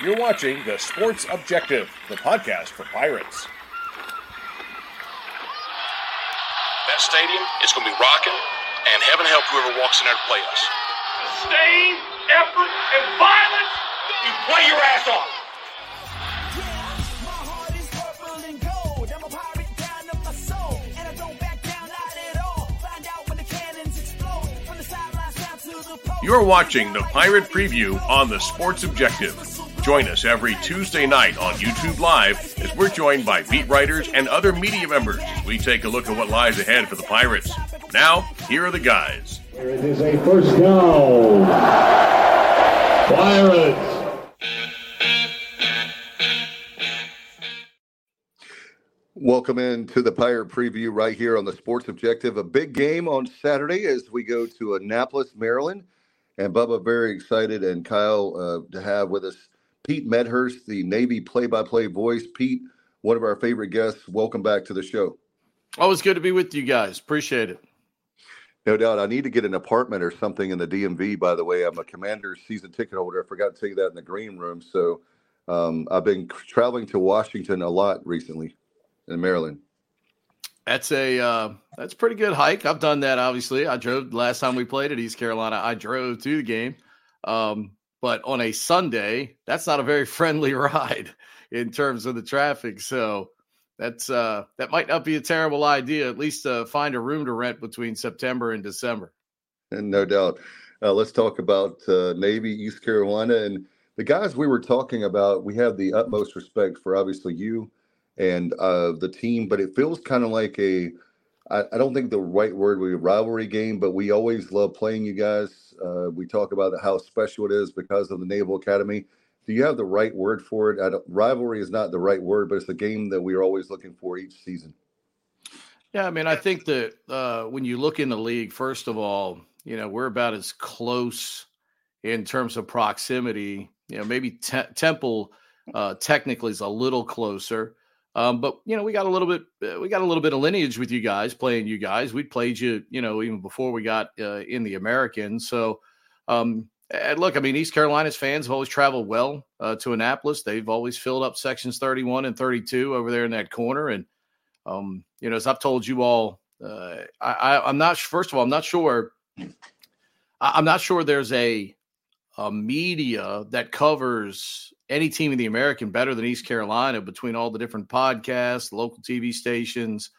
You're watching The Sports Objective, the podcast for Pirates. That stadium is going to be rocking, and heaven help whoever walks in there to play us. Disdain, effort, and violence, you play your ass off. You're watching the Pirate Preview on the Sports Objective. Join us every Tuesday night on YouTube Live as we're joined by beat writers and other media members. We take a look at what lies ahead for the Pirates. Now, here are the guys. It is a first down. Pirates. Welcome into the Pirate Preview right here on the Sports Objective. A big game on Saturday as we go to Annapolis, Maryland. And Bubba, very excited, and Kyle uh, to have with us Pete Medhurst, the Navy play-by-play voice. Pete, one of our favorite guests. Welcome back to the show. Always good to be with you guys. Appreciate it. No doubt. I need to get an apartment or something in the DMV. By the way, I'm a Commander's season ticket holder. I forgot to tell you that in the green room. So um, I've been traveling to Washington a lot recently in Maryland. That's a uh, that's a pretty good hike. I've done that. Obviously, I drove last time we played at East Carolina. I drove to the game, um, but on a Sunday, that's not a very friendly ride in terms of the traffic. So that's uh, that might not be a terrible idea. At least uh, find a room to rent between September and December. And no doubt. Uh, let's talk about uh, Navy, East Carolina, and the guys we were talking about. We have the utmost respect for obviously you and uh, the team, but it feels kind of like a I, I, don't think the right word would be rivalry game, but we always love playing you guys. Uh, we talk about how special it is because of the Naval Academy. Do you have the right word for it? rivalry is not the right word, but it's a game that we are always looking for each season. Yeah, I mean, I think that uh, when you look in the league, first of all, you know, we're about as close in terms of proximity. You know, maybe te- Temple uh, technically is a little closer. Um, but you know, we got a little bit, uh, we got a little bit of lineage with you guys, playing you guys. We played you, you know, even before we got uh, in the American. So, um, and look, I mean, East Carolina's fans have always traveled well uh, to Annapolis. They've always filled up sections 31 and 32 over there in that corner. And, um, you know, as I've told you all, uh, I, am not, first of all, I'm not sure, I, am not sure there's a, a media that covers any team in the American better than East Carolina between all the different podcasts, local TV stations,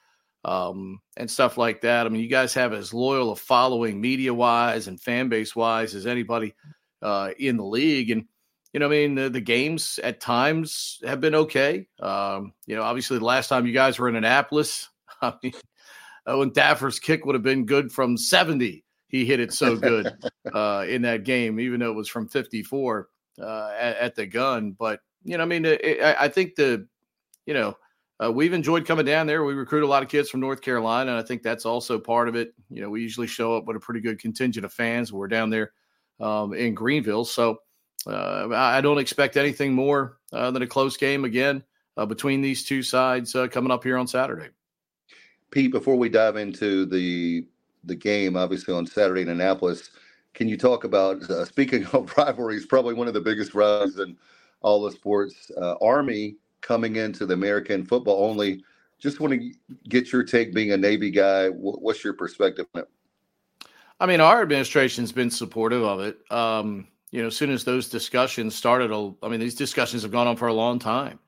um, and stuff like that. I mean, you guys have as loyal a following media wise and fan base wise as anybody uh, in the league. And, you know, I mean, the, the games at times have been okay. Um, you know, obviously, the last time you guys were in Annapolis, I mean, Owen Daffer's kick would have been good from 70. He hit it so good uh, in that game, even though it was from 54 uh, at, at, the gun. But you know, I mean, it, I, I, think the, you know, uh, we've enjoyed coming down there. We recruit a lot of kids from North Carolina, and I think that's also part of it. You know, we usually show up with a pretty good contingent of fans. We're down there um, in Greenville, so uh, I don't expect anything more uh, than a close game again uh, between these two sides uh, coming up here on Saturday. Pete, before we dive into the the game, obviously on Saturday in Annapolis, can you talk about uh, speaking of rivalries? Probably one of the biggest rivalries in all the sports. Uh, Army coming into the American football only. Just want to get your take, being a Navy guy. What's your perspective on it? I mean, our administration's been supportive of it. Um, you know, as soon as those discussions started, I mean, these discussions have gone on for a long time.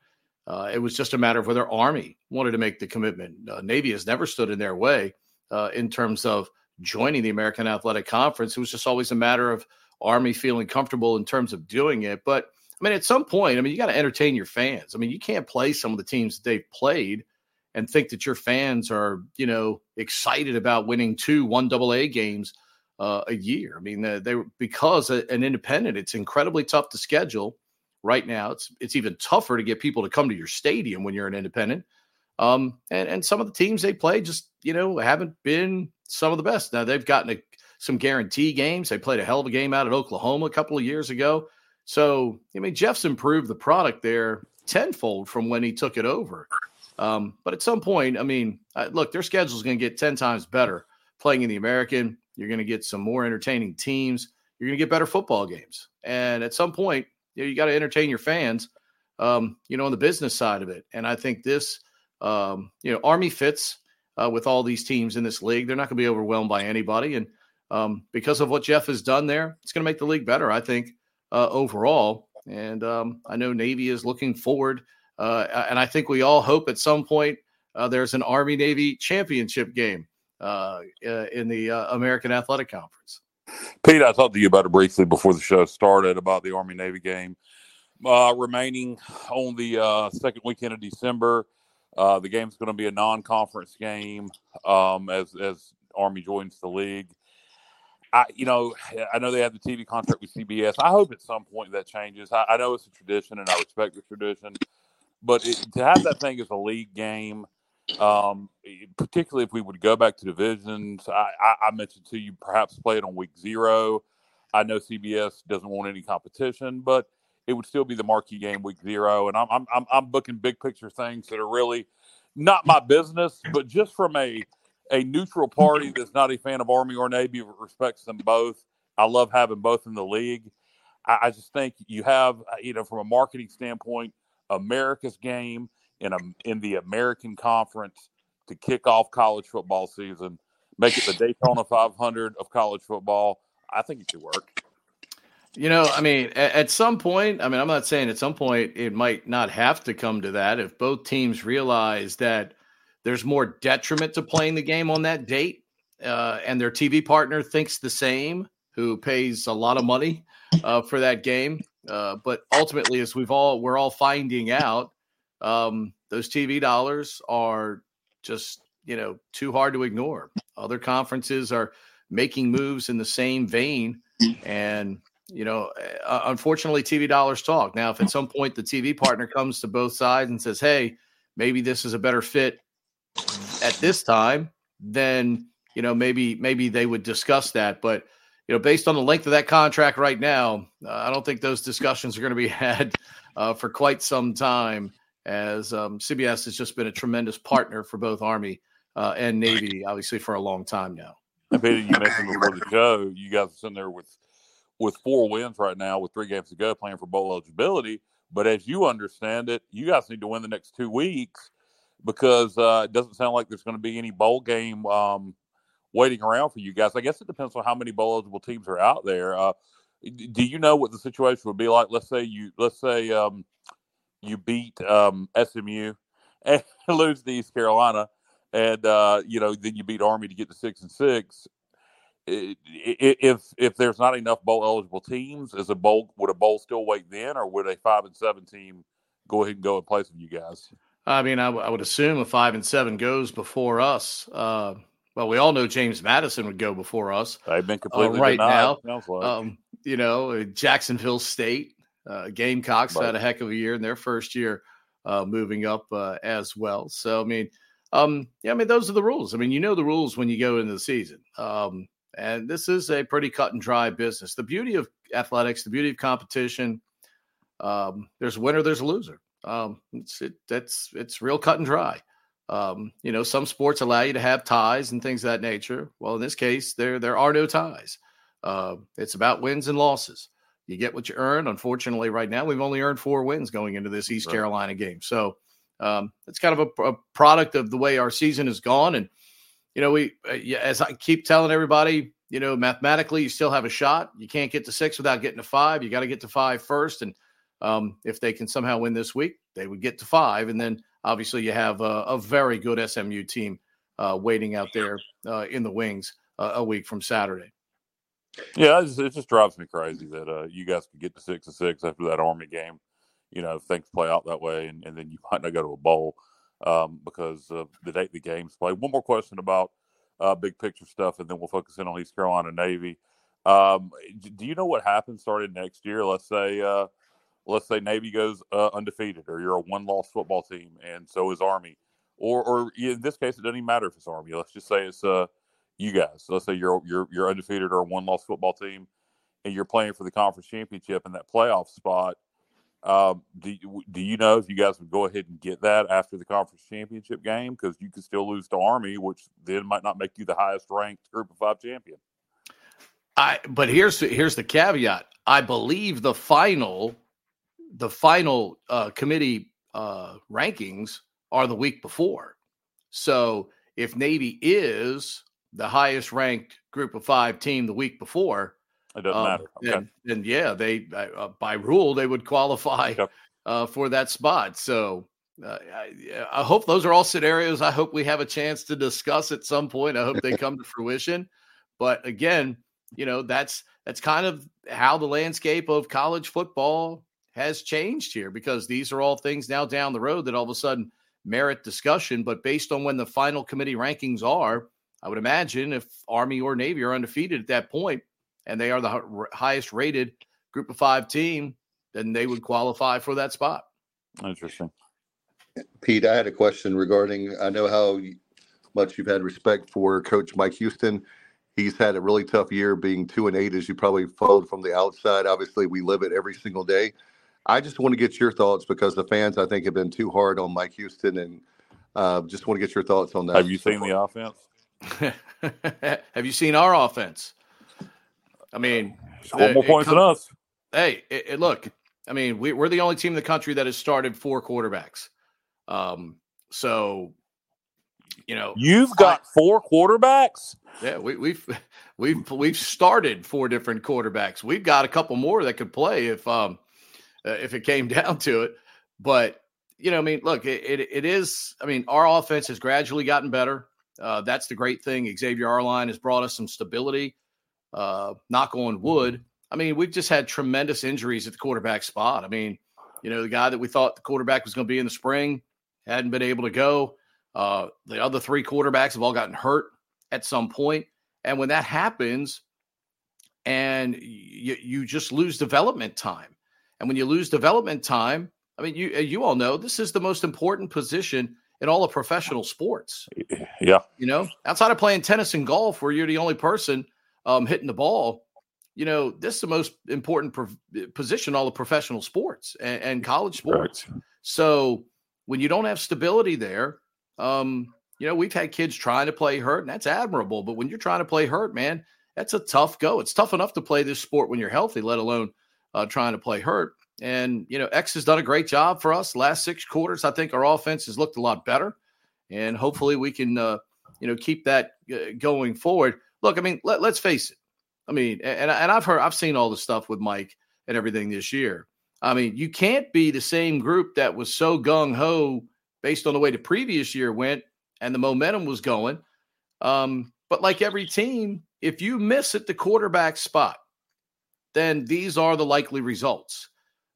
Uh, it was just a matter of whether Army wanted to make the commitment. Uh, Navy has never stood in their way uh, in terms of joining the American Athletic Conference. It was just always a matter of Army feeling comfortable in terms of doing it. But I mean, at some point, I mean, you got to entertain your fans. I mean, you can't play some of the teams that they've played and think that your fans are, you know, excited about winning two one double A games uh, a year. I mean, they were because an independent, it's incredibly tough to schedule right now. It's it's even tougher to get people to come to your stadium when you're an independent. Um, and and some of the teams they play just you know haven't been some of the best. Now they've gotten a, some guarantee games. They played a hell of a game out at Oklahoma a couple of years ago. So I mean, Jeff's improved the product there tenfold from when he took it over. Um, but at some point, I mean, look, their schedule is going to get ten times better playing in the American. You're going to get some more entertaining teams. You're going to get better football games. And at some point, you know, you got to entertain your fans, um, you know, on the business side of it. And I think this, um, you know, Army fits uh, with all these teams in this league. They're not going to be overwhelmed by anybody, and um, because of what Jeff has done there, it's going to make the league better. I think uh, overall. And um, I know Navy is looking forward, uh, and I think we all hope at some point uh, there's an Army Navy championship game uh, uh, in the American Athletic Conference. Pete, I talked to you about it briefly before the show started about the Army Navy game remaining on the second weekend of December. Uh, the game's going to be a non-conference game um, as as Army joins the league. I, you know, I know they have the TV contract with CBS. I hope at some point that changes. I, I know it's a tradition, and I respect the tradition, but it, to have that thing as a league game, um, particularly if we would go back to divisions, I, I, I mentioned to you perhaps play it on week zero. I know CBS doesn't want any competition, but it would still be the marquee game week zero. And I'm I'm I'm booking big picture things that are really not my business, but just from a a neutral party that's not a fan of Army or Navy respects them both. I love having both in the league. I, I just think you have uh, you know from a marketing standpoint, America's game in a in the American Conference to kick off college football season, make it the Daytona 500 of college football. I think it could work. You know, I mean, at, at, some point, I mean, I'm not saying at some point it might not have to come to that if both teams realize that there's more detriment to playing the game on that date, uh, and their TV partner thinks the same, who pays a lot of money uh, for that game. Uh, but ultimately, as we've all we're all finding out, um, those TV dollars are just you know too hard to ignore. Other conferences are making moves in the same vein, and you know, uh, unfortunately, TV dollars talk. Now, if at some point the TV partner comes to both sides and says, "Hey, maybe this is a better fit at this time," then you know maybe maybe they would discuss that. But you know, based on the length of that contract right now, uh, I don't think those discussions are going to be had uh, for quite some time. As um, CBS has just been a tremendous partner for both Army uh, and Navy, obviously for a long time now. And Peter, you mentioned before the show, you guys are sitting there with with four wins right now with three games to go playing for bowl eligibility. But as you understand it, you guys need to win the next two weeks because uh, it doesn't sound like there's going to be any bowl game um, waiting around for you guys. I guess it depends on how many bowl eligible teams are out there. Uh, do you know what the situation would be like? Let's say you let's say um, you beat um, SMU and lose to East Carolina, and uh, you know then you beat Army to get to six and six if if there's not enough bowl eligible teams, is a bowl would a bowl still wait then, or would a five and seven team go ahead and go in place of you guys? I mean, I, w- I would assume a five and seven goes before us. Uh, well, we all know James Madison would go before us. They've been uh, completely uh, right denied, now. Like. Um, you know, uh, Jacksonville State uh, Gamecocks right. had a heck of a year in their first year, uh, moving up as well. So, I mean, um, yeah, I mean, those are the rules. I mean, you know the rules when you go into the season. Um, and this is a pretty cut and dry business. The beauty of athletics, the beauty of competition, um, there's a winner, there's a loser. Um, it's it, that's it's real cut and dry. Um, you know, some sports allow you to have ties and things of that nature. Well, in this case, there there are no ties. Uh, it's about wins and losses. You get what you earn. Unfortunately, right now we've only earned four wins going into this East right. Carolina game. So um, it's kind of a, a, product of the way our season has gone. And you know, we uh, as I keep telling everybody, you know, mathematically, you still have a shot. You can't get to six without getting to five. You got to get to five first, and um, if they can somehow win this week, they would get to five, and then obviously you have a, a very good SMU team uh, waiting out there uh, in the wings uh, a week from Saturday. Yeah, it just, it just drives me crazy that uh, you guys could get to six and six after that Army game. You know, things play out that way, and, and then you might not go to a bowl um, because of the date the games play. One more question about uh, big picture stuff, and then we'll focus in on East Carolina Navy. Um, do you know what happens starting next year? Let's say, uh, let's say Navy goes uh, undefeated, or you're a one-loss football team, and so is Army, or, or in this case, it doesn't even matter if it's Army. Let's just say it's uh, you guys. let's say you're you're you're undefeated or a one-loss football team, and you're playing for the conference championship in that playoff spot um, do, do you know if you guys would go ahead and get that after the conference championship game? Because you could still lose to Army, which then might not make you the highest ranked Group of Five champion. I but here's here's the caveat. I believe the final the final uh, committee uh, rankings are the week before. So if Navy is the highest ranked group of five team the week before, it doesn't um, matter. Okay. Then, then, yeah, they uh, by rule they would qualify okay. uh, for that spot. So uh, I, I, hope those are all scenarios. I hope we have a chance to discuss at some point. I hope they come to fruition. But again, you know that's that's kind of how the landscape of college football has changed here because these are all things now down the road that all of a sudden merit discussion. But based on when the final committee rankings are, I would imagine if Army or Navy are undefeated at that point and they are the highest rated group of five team, then they would qualify for that spot. Interesting. Pete, I had a question regarding I know how much you've had respect for Coach Mike Houston. He's had a really tough year being two and eight, as you probably followed from the outside. Obviously, we live it every single day. I just want to get your thoughts because the fans, I think, have been too hard on Mike Houston, and uh, just want to get your thoughts on that. Have you seen the offense? have you seen our offense? I mean, one more points than us. Hey, it, it, look, I mean, we, are the only team in the country that has started four quarterbacks. Um, so, you know, you've got I, four quarterbacks. Yeah, we, we've we've we've started four different quarterbacks. We've got a couple more that could play if um uh, if it came down to it. But you know, I mean, look, it, it, it is. I mean, our offense has gradually gotten better. Uh, that's the great thing. Xavier Arline has brought us some stability. Uh, knock on wood. I mean, we've just had tremendous injuries at the quarterback spot. I mean, you know, the guy that we thought the quarterback was going to be in the spring hadn't been able to go. Uh, the other three quarterbacks have all gotten hurt at some point. And when that happens, and you, you just lose development time. And when you lose development time, I mean, you you all know this is the most important position in all of professional sports. Yeah, you know, outside of playing tennis and golf, where you're the only person um, hitting the ball, you know, this is the most important pro- position all of professional sports and, and college sports. Right. So when you don't have stability there, um, you know, we've had kids trying to play hurt, and that's admirable. But when you're trying to play hurt, man, that's a tough go. It's tough enough to play this sport when you're healthy, let alone uh, trying to play hurt. And, you know, X has done a great job for us. Last six quarters, I think our offense has looked a lot better. And hopefully we can, uh, you know, keep that uh, going forward. Look, I mean, let, let's face it. I mean, and, and I've heard, I've seen all the stuff with Mike and everything this year. I mean, you can't be the same group that was so gung ho based on the way the previous year went and the momentum was going. Um, but like every team, if you miss at the quarterback spot, then these are the likely results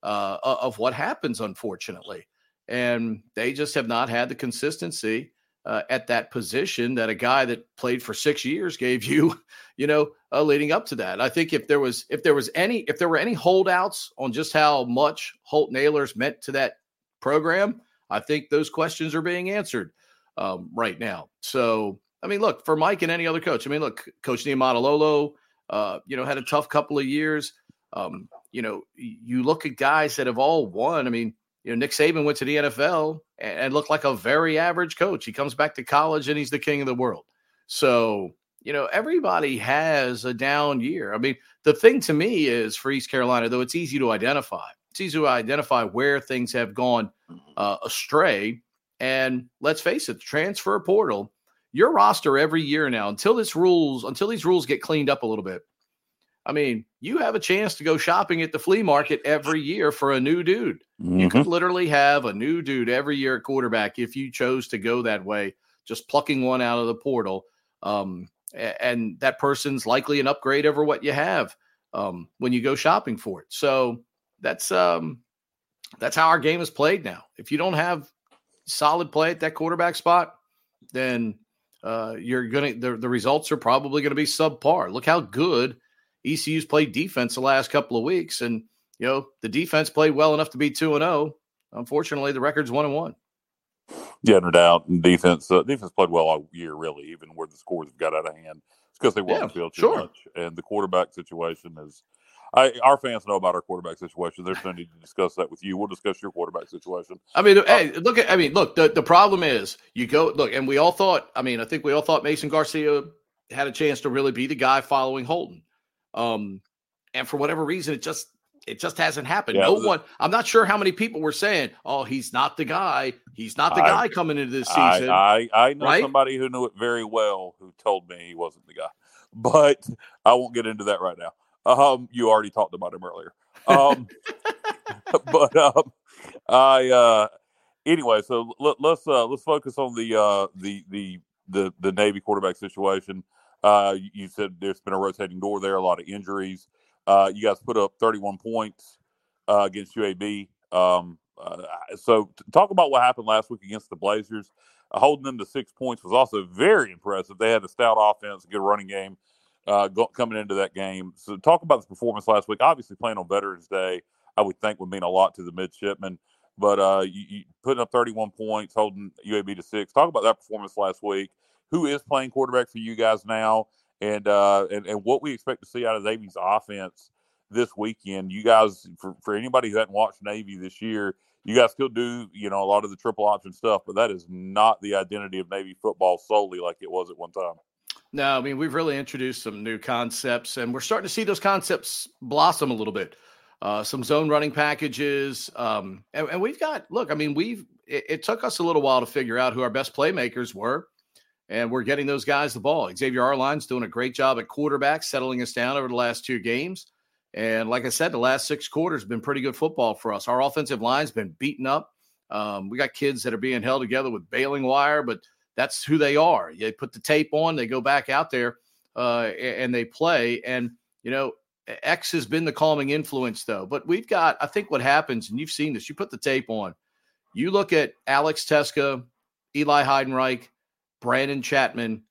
uh, of what happens, unfortunately. And they just have not had the consistency uh, at that position that a guy that played for six years gave you, you know, uh, leading up to that. I think if there was if there was any if there were any holdouts on just how much Holton Ahlers meant to that program, I think those questions are being answered um, right now. So I mean, look for Mike and any other coach. I mean, look, Coach Niumatalolo, uh, you know, had a tough couple of years. Um, you know, you look at guys that have all won. I mean, you know, Nick Saban went to the NFL and, and looked like a very average coach. He comes back to college and he's the king of the world. So, you know, everybody has a down year. I mean, the thing to me is for East Carolina, though, it's easy to identify. It's easy to identify where things have gone mm-hmm. uh, astray. And let's face it, the transfer portal, your roster every year now, until this rules, until these rules get cleaned up a little bit, I mean, you have a chance to go shopping at the flea market every year for a new dude. Mm-hmm. You could mm-hmm. literally have a new dude every year at quarterback if you chose to go that way, just plucking one out of the portal. Um, and that person's likely an upgrade over what you have um, when you go shopping for it. So that's um, that's how our game is played now. If you don't have solid play at that quarterback spot, then uh, you're gonna the, the results are probably going to be subpar. Look how good ECU's played defense the last couple of weeks, and you know the defense played well enough to be two and zero. Oh. Unfortunately, the record's one and one. Yeah, no doubt. And defense, uh, defense played well all year, really, even where the scores have got out of hand. It's because they were yeah, on the field too sure. much, and the quarterback situation is. I, our fans know about our quarterback situation. There's no need to discuss that with you. We'll discuss your quarterback situation. I mean, uh, hey, look at. I mean, look. The, the problem is you go look, and we all thought. I mean, I think we all thought Mason Garcia had a chance to really be the guy following Holton. Um, and for whatever reason, it just It just hasn't happened. Yeah, no one. I'm not sure how many people were saying, "Oh, he's not the guy. He's not the I- guy coming into this I, season." I, I know right? somebody who knew it very well who told me he wasn't the guy, but I won't get into that right now. Um, you already talked about him earlier. Um, but um, I uh, anyway, so let, let's uh, let's focus on the uh, the the the the Navy quarterback situation. Uh, you- said there's been a rotating door there, a lot of injuries. Uh, you guys put up 31 points uh, against UAB. Um, uh, so talk about what happened last week against the Blazers. Uh, holding them to six points was also very impressive. They had a stout offense, a good running game uh, go, coming into that game. So talk about the performance last week. Obviously, playing on Veterans Day, I would think would mean a lot to the midshipmen. But uh, you, you putting up 31 points, holding UAB to six. Talk about that performance last week. Who is playing quarterback for you guys now, and uh, and and what we expect to see out of Navy's offense this weekend? You guys, for for anybody who hadn't watched Navy this year, you guys still do you know a lot of the triple option stuff, but that is not the identity of Navy football solely like it was at one time. No, I mean we've really introduced some new concepts, and we're starting to see those concepts blossom a little bit. Uh, some zone running packages, um, and, and we've got. Look, I mean, we've. It, it took us a little while to figure out who our best playmakers were, and we're getting those guys the ball. Xavier Arline's doing a great job at quarterback, settling us down over the last two games. And like I said, the last six quarters have been pretty good football for us. Our offensive line's been beaten up. Um, we got kids that are being held together with baling wire, but that's who they are. They put the tape on, they go back out there, uh, and they play. And you know, X has been the calming influence, though. But we've got, I think, what happens, and you've seen this. You put the tape on. You look at Alex Tecza, Eli Heidenreich, Brandon Chatman.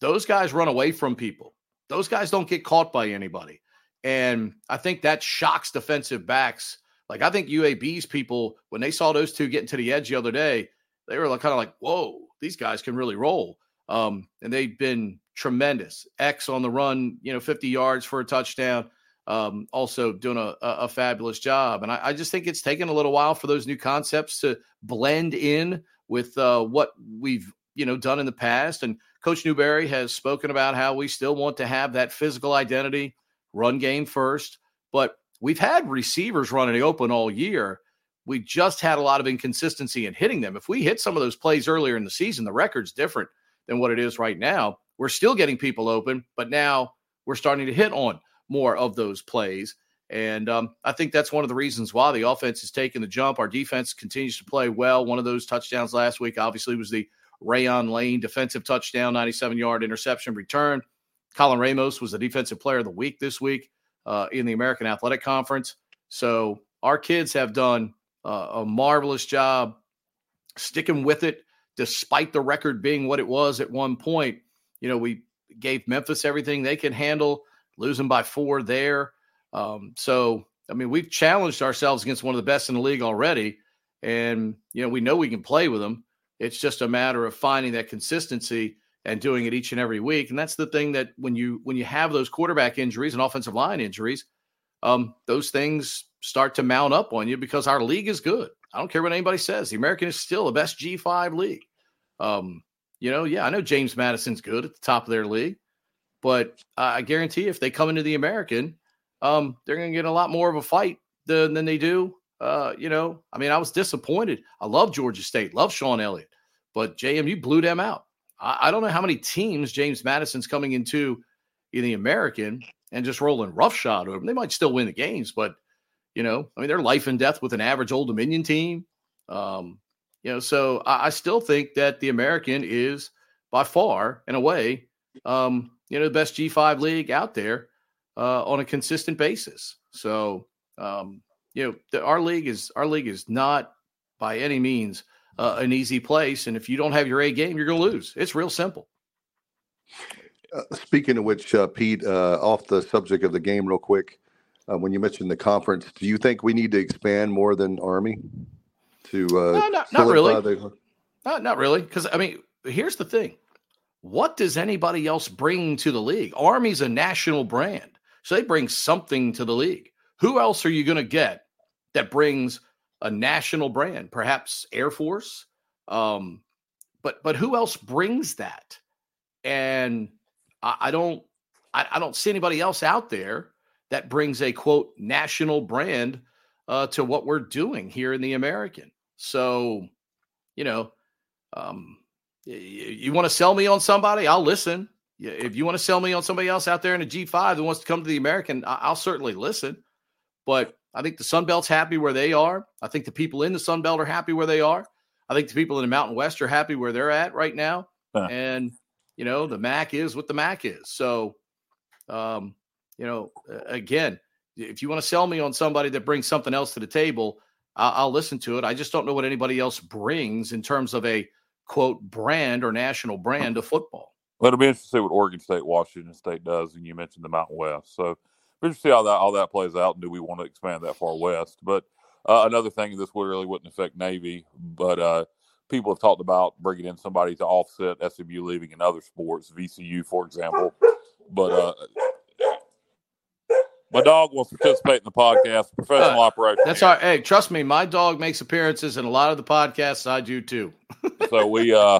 Those guys run away from people. Those guys don't get caught by anybody. And I think that shocks defensive backs. Like I think UAB's people, when they saw those two getting to the edge the other day, they were like, kind of like, "Whoa, these guys can really roll." Um, and they've been tremendous. X on the run, you know, 50 yards for a touchdown. Um, also doing a, a, fabulous job. And I, I just think it's taken a little while for those new concepts to blend in with uh, what we've you know done in the past. And Coach Newberry has spoken about how we still want to have that physical identity, run game first. But we've had receivers running open all year. We just had a lot of inconsistency in hitting them. If we hit some of those plays earlier in the season, the record's different than what it is right now. We're still getting people open, but now we're starting to hit on more of those plays. And um, I think that's one of the reasons why the offense is taking the jump. Our defense continues to play well. One of those touchdowns last week, obviously, was the Rayuan Lane defensive touchdown, 97 yard interception return. Colin Ramos was the defensive player of the week this week uh, in the American Athletic Conference. So our kids have done uh, a marvelous job sticking with it, despite the record being what it was at one point. You know, we gave Memphis everything they can handle, losing by four there. Um, so, I mean, we've challenged ourselves against one of the best in the league already. And, you know, we know we can play with them. It's just a matter of finding that consistency and doing it each and every week. And that's the thing that when you when you have those quarterback injuries and offensive line injuries, um, those things start to mount up on you because our league is good. I don't care what anybody says. The American is still the best G5 league. Um, you know, yeah, I know James Madison's good at the top of their league, but I guarantee if they come into the American, um, they're going to get a lot more of a fight than, than they do. Uh, you know, I mean, I was disappointed. I love Georgia State, love Shawn Elliott, but JMU blew them out. I, I don't know how many teams James Madison's coming into in the American and just rolling roughshod over them. They might still win the games, but you know, I mean, they're life and death with an average Old Dominion team. Um, you know, so I, I still think that the American is by far, in a way, um, you know, the best G5 league out there uh, on a consistent basis. So, um, you know, the, our league is our league is not by any means uh, an easy place, and if you don't have your A game, you're going to lose. It's real simple. Uh, speaking of which, uh, Pete, uh, off the subject of the game, real quick, uh, when you mentioned the conference, do you think we need to expand more than Army to uh, No, not- not really. the- Not, not really, because I mean, here's the thing: what does anybody else bring to the league? Army's a national brand, so they bring something to the league. Who else are you going to get that brings a national brand? Perhaps Air Force, um, but but who else brings that? And I, I don't, I, I don't see anybody else out there that brings a quote national brand uh, to what we're doing here in the American. So, you know, um, you, you want to sell me on somebody, I'll listen. If you want to sell me on somebody else out there in a G5 that wants to come to the American, I'll certainly listen. But I think the Sun Belt's happy where they are. I think the people in the Sun Belt are happy where they are. I think the people in the Mountain West are happy where they're at right now. Huh. And, you know, the MAC is what the MAC is. So, um, you know, again, if you want to sell me on somebody that brings something else to the table, I'll, I'll listen to it. I just don't know what anybody else brings in terms of a quote brand or national brand of football. Well, it'll be interesting to see what Oregon State, Washington State does, and you mentioned the Mountain West. So we'll see how that all that plays out, and do we want to expand that far west? But uh, another thing, this would really wouldn't affect Navy, but uh, people have talked about bringing in somebody to offset SMU leaving in other sports, VCU, for example. But uh, my dog wants to participate in the podcast. Professional uh, operator. That's all right. Hey, trust me, my dog makes appearances in a lot of the podcasts I do too. so we uh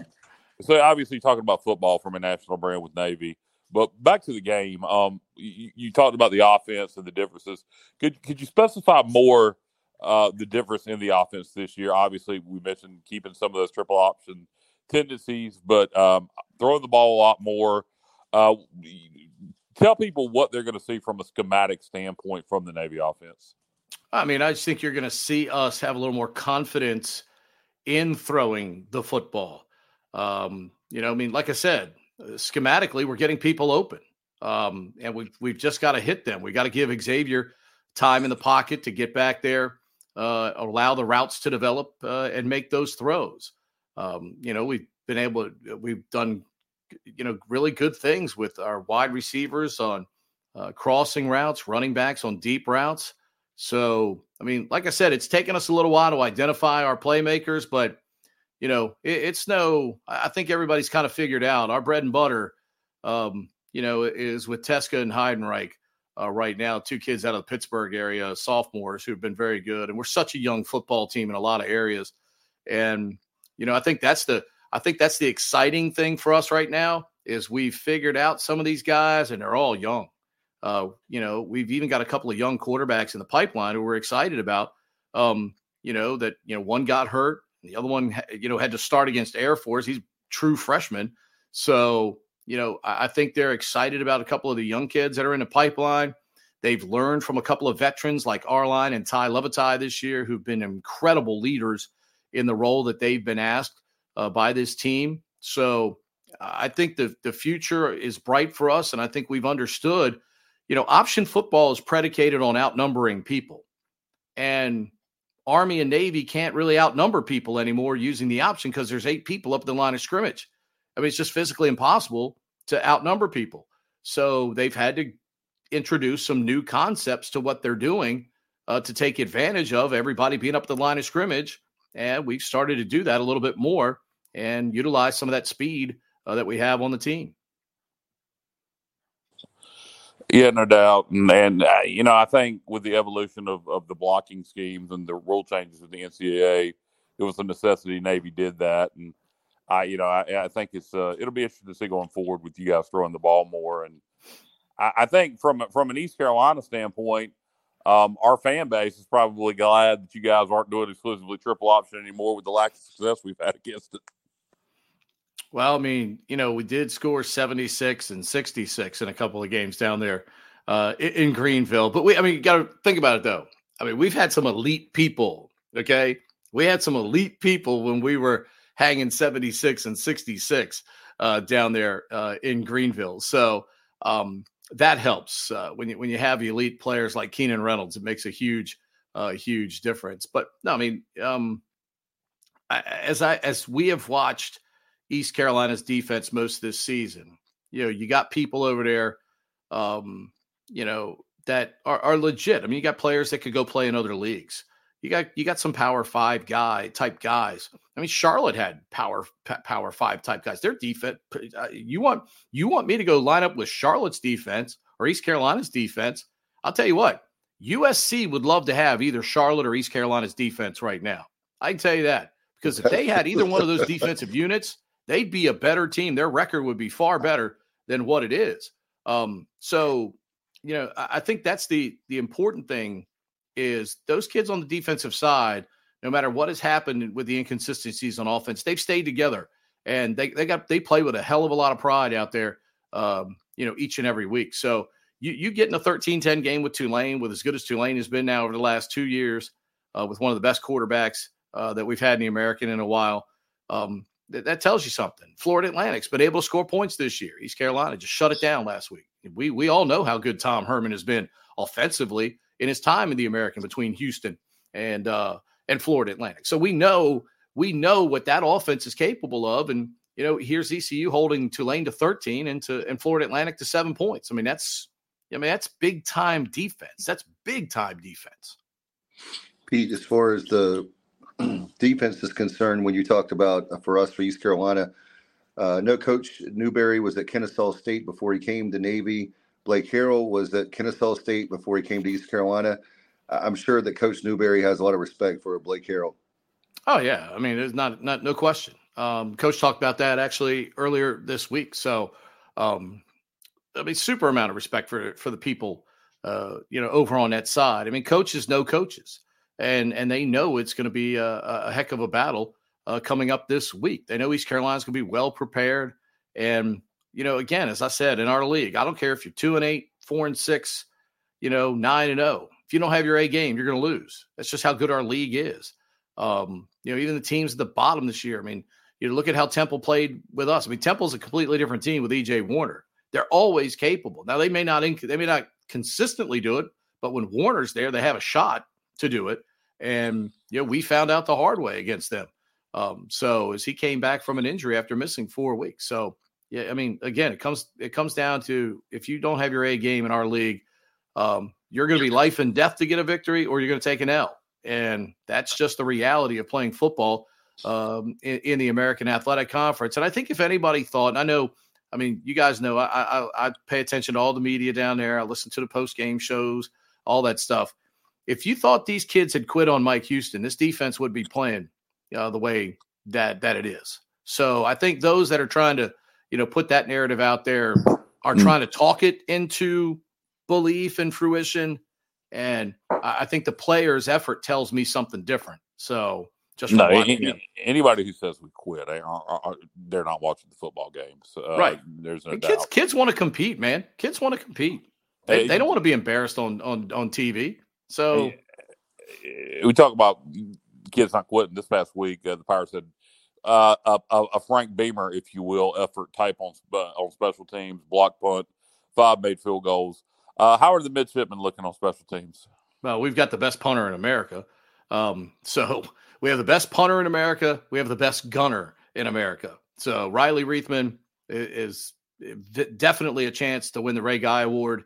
so obviously talking about football from a national brand with Navy, but back to the game. Um, you, you talked about the offense and the differences. Could could you specify more uh, the difference in the offense this year? Obviously, we mentioned keeping some of those triple option tendencies, but um, throwing the ball a lot more. Uh, tell people what they're going to see from a schematic standpoint from the Navy offense. I mean, I just think you're going to see us have a little more confidence in throwing the football. Um, you know, I mean, like I said, schematically, we're getting people open, um, and we've we've just got to hit them. We got to give Xavier time in the pocket to get back there, uh, allow the routes to develop, uh, and make those throws. Um, you know, we've been able to, we've done, you know, really good things with our wide receivers on uh, crossing routes, running backs on deep routes. So, I mean, like I said, it's taken us a little while to identify our playmakers, but you know, it, it's no. I think everybody's kind of figured out our bread and butter. Um, you know, is with Tecza and Heidenreich uh, right now. Two kids out of the Pittsburgh area, sophomores who've been very good, and we're such a young football team in a lot of areas. And you know, I think that's the I think that's the exciting thing for us right now is we've figured out some of these guys, and they're all young. Uh, you know, we've even got a couple of young quarterbacks in the pipeline who we're excited about. Um, you know that you know one got hurt the other one, you know, had to start against Air Force. He's true freshman. So, you know, I think they're excited about a couple of the young kids that are in the pipeline. They've learned from a couple of veterans like Arline and Tai Lavatai this year, who've been incredible leaders in the role that they've been asked uh, by this team. So I think the, the future is bright for us. And I think we've understood, you know, option football is predicated on outnumbering people. And Army and Navy can't really outnumber people anymore using the option because there's eight people up the line of scrimmage. I mean, it's just physically impossible to outnumber people. So they've had to introduce some new concepts to what they're doing uh, to take advantage of everybody being up the line of scrimmage. And we've started to do that a little bit more and utilize some of that speed uh, that we have on the team. Yeah, no doubt, and, and uh, you know, I think with the evolution of, of the blocking schemes and the rule changes with the NCAA, it was a necessity. Navy did that, and I, you know, I, I think it's uh, it'll be interesting to see going forward with you guys throwing the ball more. And I, I think from from an East Carolina standpoint, um, our fan base is probably glad that you guys aren't doing exclusively triple option anymore with the lack of success we've had against it. Well, I mean, you know, we did score 76 and 66 in a couple of games down there uh, in Greenville. But we, I mean, you got to think about it though. I mean, we've had some elite people. Okay. We had some elite people when we were hanging 76 and 66 uh, down there uh, in Greenville. So um, that helps uh, when you when you have elite players like Keenan Reynolds. It makes a huge, uh, huge difference. But no, I mean, um, as I as we have watched East Carolina's defense most this season. You know, you got people over there, um, you know, that are, are legit. I mean, you got players that could go play in other leagues. You got you got some power five guy type guys. I mean, Charlotte had power power five type guys. Their defense. Uh, you want you want me to go line up with Charlotte's defense or East Carolina's defense? I'll tell you what. USC would love to have either Charlotte or East Carolina's defense right now. I can tell you that because if they had either one of those defensive units, they'd be a better team. Their record would be far better than what it is. Um, so, you know, I think that's the the important thing is those kids on the defensive side, no matter what has happened with the inconsistencies on offense, they've stayed together and they they got they play with a hell of a lot of pride out there, um, you know, each and every week. So you you get in a 13-10 game with Tulane, with as good as Tulane has been now over the last two years, uh, with one of the best quarterbacks uh, that we've had in the American in a while. Um, that, that tells you something. Florida Atlantic's been able to score points this year. East Carolina just shut it down last week. We we all know how good Tom Herman has been offensively in his time in the American between Houston and uh, and Florida Atlantic. So we know we know what that offense is capable of. And you know, here's ECU holding Tulane to 13 and to and Florida Atlantic to seven points. I mean, that's I mean, that's big time defense. That's big time defense. Pete, as far as the defense is concerned, when you talked about uh, for us for East Carolina, uh, no coach Newberry was at Kennesaw State before he came to Navy. Blake Harrell was at Kennesaw State before he came to East Carolina. I'm sure that Coach Newberry has a lot of respect for Blake Harrell. Oh yeah, I mean, there's not not no question. Um, Coach talked about that actually earlier this week. So, um, I mean, super amount of respect for for the people, uh, you know, over on that side. I mean, coaches know coaches, and and they know it's going to be a, a, heck of a battle uh, coming up this week. They know East Carolina's going to be well prepared, and you know, again, as I said in our league, I don't care if you're two and eight, four and six, you know, nine and zero. Oh. If you don't have your A game, you're going to lose. That's just how good our league is. Um, you know, even the teams at the bottom this year. I mean, you look at how Temple played with us. I mean, Temple's a completely different team with EJ Warner. They're always capable. Now they may not inc- they may not consistently do it, but when Warner's there, they have a shot to do it. And you know, we found out the hard way against them. Um, so as he came back from an injury after missing four weeks. So yeah, I mean, again, it comes it comes down to if you don't have your A game in our league, um, you're going to be life and death to get a victory, or you're going to take an L. And that's just the reality of playing football um, in, in, the American Athletic Conference. And I think if anybody thought, and I know, I mean, you guys know, I, I, I pay attention to all the media down there. I listen to the post game shows, all that stuff. If you thought these kids had quit on Mike Houston, this defense would be playing uh, the way that that it is. So I think those that are trying to, you know, put that narrative out there are mm. trying to talk it into belief and fruition. And I think the player's effort tells me something different. So just no, any, anybody who says we quit, they are, they're not watching the football games. Uh, right? There's no kids. Kids want to compete, man. Kids want to compete. They, hey, they don't want to be embarrassed on on on TV. So we talk about kids not quitting. This past week, uh, the Pirates had uh, a, a, Frank Beamer, if you will, effort type on on special teams, block punt, five made field goals. Uh, how are the midshipmen looking on special teams? Well, we've got the best punter in America. Um, so we have the best punter in America. We have the best gunner in America. So Riley Riethman is, is definitely a chance to win the Ray Guy Award,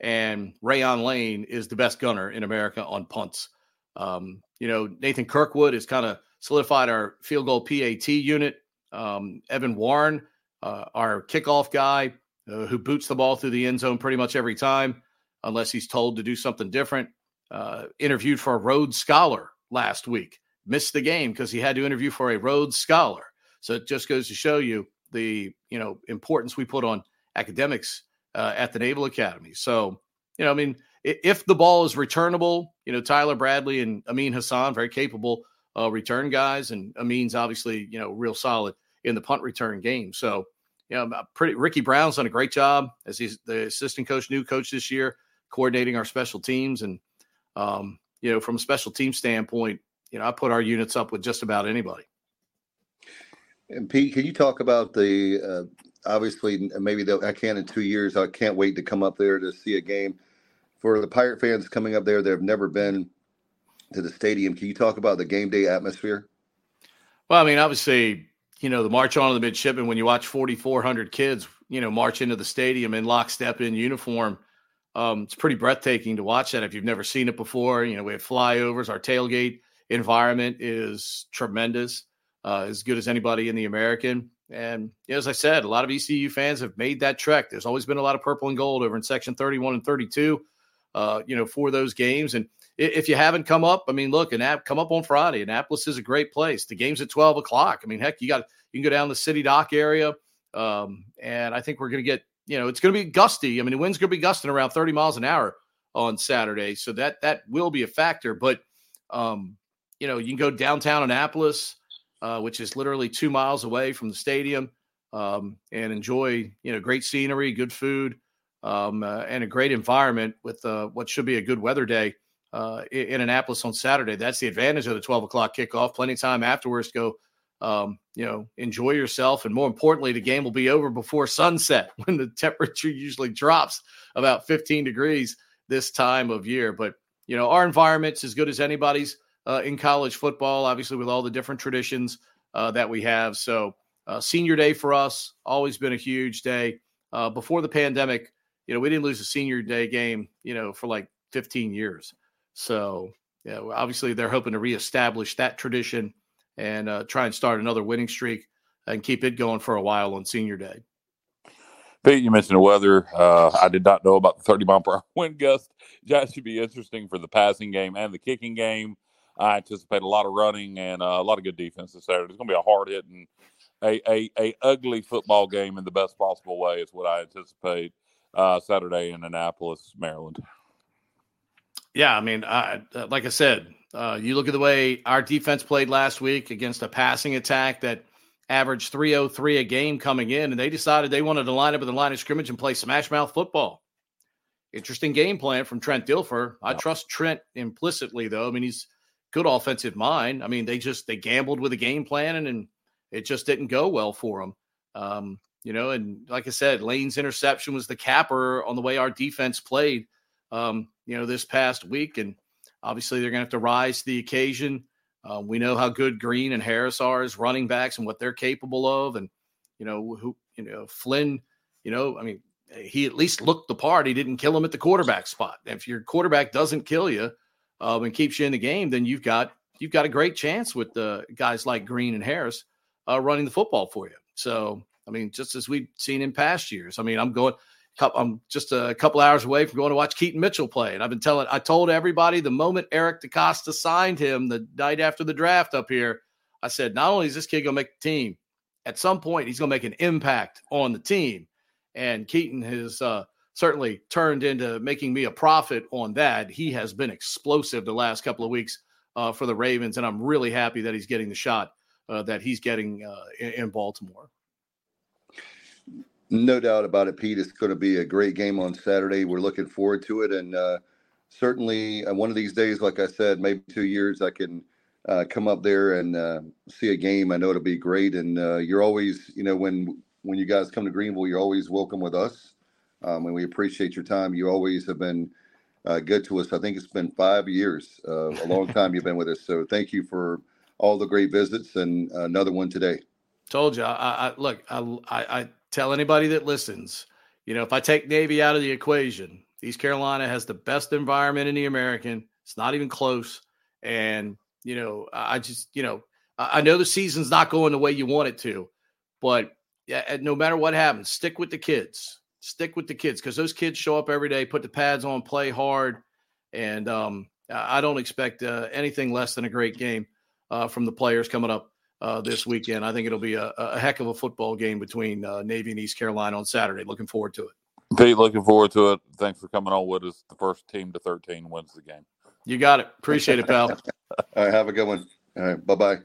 and Rayuan Lane is the best gunner in America on punts. Um, you know, Nathan Kirkwood has kind of solidified our field goal PAT unit. Um, Evan Warren, uh, our kickoff guy, uh, who boots the ball through the end zone pretty much every time, unless he's told to do something different. Uh, interviewed for a Rhodes Scholar last week, missed the game because he had to interview for a Rhodes Scholar. So it just goes to show you the you know importance we put on academics uh, at the Naval Academy. So you know, I mean, if the ball is returnable, you know, Tyler Bradley and Amin Hassan, very capable uh, return guys, and Amin's obviously you know real solid in the punt return game. So you know, pretty Ricky Brown's done a great job as he's the assistant coach, new coach this year, coordinating our special teams. And um, you know, from a special team standpoint, you know, I put our units up with just about anybody. And Pete, can you talk about the uh, obviously maybe I can in two years. I can't wait to come up there to see a game for the Pirate fans coming up there that have never been to the stadium. Can you talk about the game day atmosphere? Well, I mean, obviously, you know, the march on of the midshipmen when you watch 4,400 kids, you know, march into the stadium in lockstep in uniform. Um, it's pretty breathtaking to watch that if you've never seen it before. You know, we have flyovers. Our tailgate environment is tremendous, uh, as good as anybody in the American. And as I said, a lot of ECU fans have made that trek. There's always been a lot of purple and gold over in section 31 and 32, uh, you know, for those games. And if you haven't come up, I mean, look, and come up on Friday. Annapolis is a great place. The game's at 12 o'clock. I mean, heck, you got you can go down the city dock area. Um, and I think we're going to get you know, it's going to be gusty. I mean, the wind's going to be gusting around 30 miles an hour on Saturday, so that that will be a factor. But um, you know, you can go downtown Annapolis, uh, which is literally two miles away from the stadium, um, and enjoy you know great scenery, good food, um, uh, and a great environment with uh, what should be a good weather day uh, in Annapolis on Saturday. That's the advantage of the 12 o'clock kickoff. Plenty of time afterwards to go, um, you know, enjoy yourself. And more importantly, the game will be over before sunset when the temperature usually drops about 15 degrees this time of year. But, you know, our environment's as good as anybody's uh, in college football, obviously, with all the different traditions uh, that we have. So, uh, senior day for us, always been a huge day. Uh, before the pandemic, you know, we didn't lose a senior day game, you know, for like 15 years. So, yeah, obviously they're hoping to reestablish that tradition and uh, try and start another winning streak and keep it going for a while on senior day. Pete, you mentioned the weather. Uh, I did not know about the 30 mile per hour wind gust. That should be interesting for the passing game and the kicking game. I anticipate a lot of running and uh, a lot of good defense this Saturday. It's going to be a hard hitting, a, a, a ugly football game in the best possible way is what I anticipate uh, Saturday in Annapolis, Maryland. Yeah, I mean, I, uh, like I said, uh, you look at the way our defense played last week against a passing attack that averaged 303 a game coming in, and they decided they wanted to line up in the line of scrimmage and play smash mouth football. Interesting game plan from Trent Dilfer. I trust Trent implicitly, though. I mean, he's good offensive mind. I mean, they just they gambled with a game plan, and, and it just didn't go well for them. Um, you know, and like I said, Lane's interception was the capper on the way our defense played um, you know, this past week. And obviously, they're going to have to rise to the occasion. Uh, we know how good Green and Harris are as running backs and what they're capable of. And, you know, who, you know, Flynn, you know, I mean, he at least looked the part. He didn't kill him at the quarterback spot. If your quarterback doesn't kill you um, and keeps you in the game, then you've got you've got a great chance with the guys like Green and Harris uh, running the football for you. So, I mean, just as we've seen in past years. I mean, I'm going. I'm just a couple hours away from going to watch Keaton Mitchell play. And I've been telling, I told everybody the moment Eric DeCosta signed him the night after the draft up here, I said, not only is this kid going to make the team, at some point he's going to make an impact on the team. And Keaton has uh, certainly turned into making me a prophet on that. He has been explosive the last couple of weeks uh, for the Ravens. And I'm really happy that he's getting the shot uh, that he's getting uh, in, in Baltimore. No doubt about it, Pete. It's going to be a great game on Saturday. We're looking forward to it, and uh, certainly uh, one of these days, like I said, maybe two years, I can uh, come up there and see a game. I know it'll be great, and you're always, you know, when when you guys come to Greenville, you're always welcome with us, um, and we appreciate your time. You always have been uh, good to us. I think it's been five years, a long time you've been with us. So thank you for all the great visits, and another one today. Told you, I, I look, I, I tell anybody that listens, you know, if I take Navy out of the equation, East Carolina has the best environment in the American. It's not even close. And, you know, I just, you know, I know the season's not going the way you want it to, but no matter what happens, stick with the kids. Stick with the kids because those kids show up every day, put the pads on, play hard. And um, I don't expect uh, anything less than a great game uh, from the players coming up uh, this weekend. I think it'll be a, a heck of a football game between uh, Navy and East Carolina on Saturday. Looking forward to it. Pete, looking forward to it. Thanks for coming on with us. The first team to 13 wins the game. You got it. Appreciate it, pal. All right. Have a good one. All right. Bye bye.